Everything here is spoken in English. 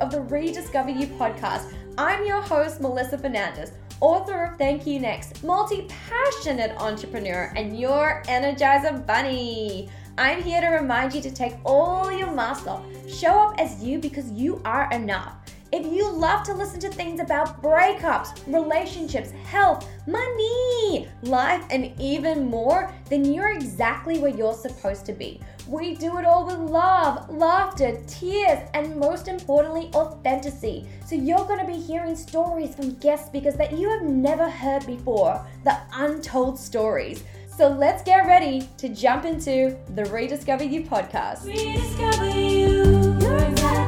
of the Rediscover You podcast. I'm your host, Melissa Fernandez, author of Thank You Next, multi passionate entrepreneur, and your Energizer Bunny. I'm here to remind you to take all your masks off, show up as you because you are enough. If you love to listen to things about breakups, relationships, health, money, life, and even more, then you're exactly where you're supposed to be. We do it all with love, laughter, tears, and most importantly, authenticity. So you're going to be hearing stories from guest speakers that you have never heard before, the untold stories. So let's get ready to jump into the Rediscover You podcast. Rediscover you.